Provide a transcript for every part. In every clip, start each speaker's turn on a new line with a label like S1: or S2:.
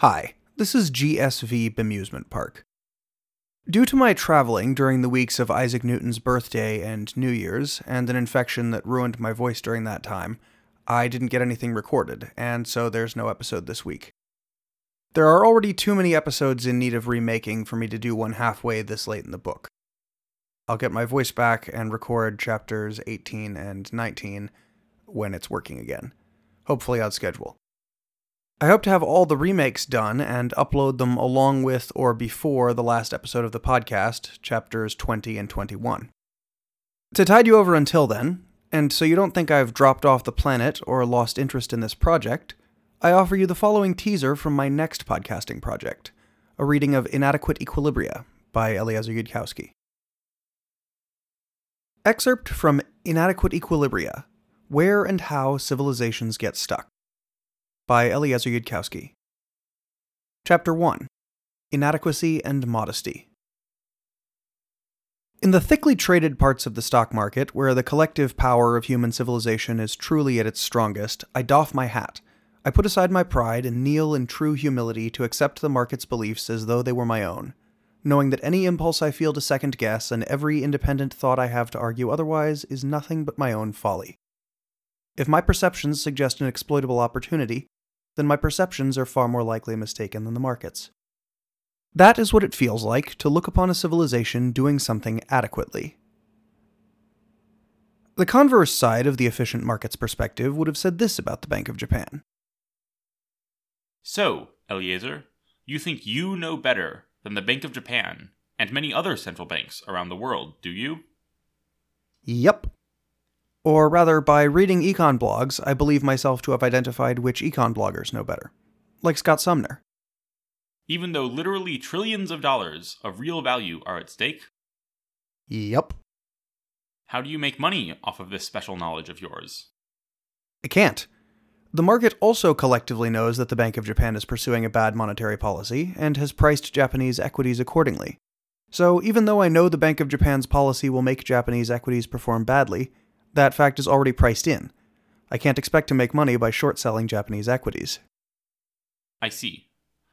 S1: Hi, this is GSV Bemusement Park. Due to my traveling during the weeks of Isaac Newton's birthday and New Year's, and an infection that ruined my voice during that time, I didn't get anything recorded, and so there's no episode this week. There are already too many episodes in need of remaking for me to do one halfway this late in the book. I'll get my voice back and record chapters 18 and 19 when it's working again, hopefully on schedule. I hope to have all the remakes done and upload them along with or before the last episode of the podcast, chapters 20 and 21. To tide you over until then, and so you don't think I've dropped off the planet or lost interest in this project, I offer you the following teaser from my next podcasting project a reading of Inadequate Equilibria by Eliezer Yudkowsky. Excerpt from Inadequate Equilibria Where and How Civilizations Get Stuck by Eliezer Yudkowsky. Chapter 1 Inadequacy and Modesty. In the thickly traded parts of the stock market, where the collective power of human civilization is truly at its strongest, I doff my hat. I put aside my pride and kneel in true humility to accept the market's beliefs as though they were my own, knowing that any impulse I feel to second guess and every independent thought I have to argue otherwise is nothing but my own folly. If my perceptions suggest an exploitable opportunity, then my perceptions are far more likely mistaken than the market's. That is what it feels like to look upon a civilization doing something adequately. The converse side of the efficient market's perspective would have said this about the Bank of Japan.
S2: So, Eliezer, you think you know better than the Bank of Japan and many other central banks around the world, do you?
S1: Yep. Or rather, by reading econ blogs, I believe myself to have identified which econ bloggers know better. Like Scott Sumner.
S2: Even though literally trillions of dollars of real value are at stake?
S1: Yep.
S2: How do you make money off of this special knowledge of yours?
S1: I can't. The market also collectively knows that the Bank of Japan is pursuing a bad monetary policy and has priced Japanese equities accordingly. So, even though I know the Bank of Japan's policy will make Japanese equities perform badly, that fact is already priced in. I can't expect to make money by short selling Japanese equities.
S2: I see.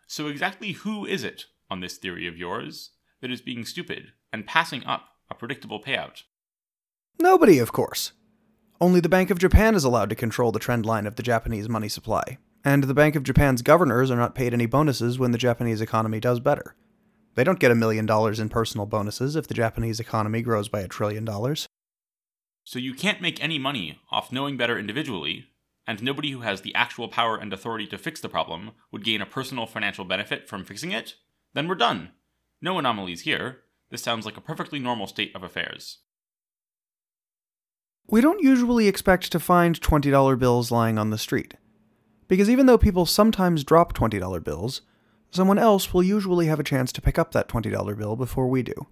S2: So, exactly who is it, on this theory of yours, that is being stupid and passing up a predictable payout?
S1: Nobody, of course. Only the Bank of Japan is allowed to control the trend line of the Japanese money supply, and the Bank of Japan's governors are not paid any bonuses when the Japanese economy does better. They don't get a million dollars in personal bonuses if the Japanese economy grows by a trillion dollars.
S2: So you can't make any money off knowing better individually, and nobody who has the actual power and authority to fix the problem would gain a personal financial benefit from fixing it? Then we're done. No anomalies here. This sounds like a perfectly normal state of affairs.
S1: We don't usually expect to find $20 bills lying on the street. Because even though people sometimes drop $20 bills, someone else will usually have a chance to pick up that $20 bill before we do.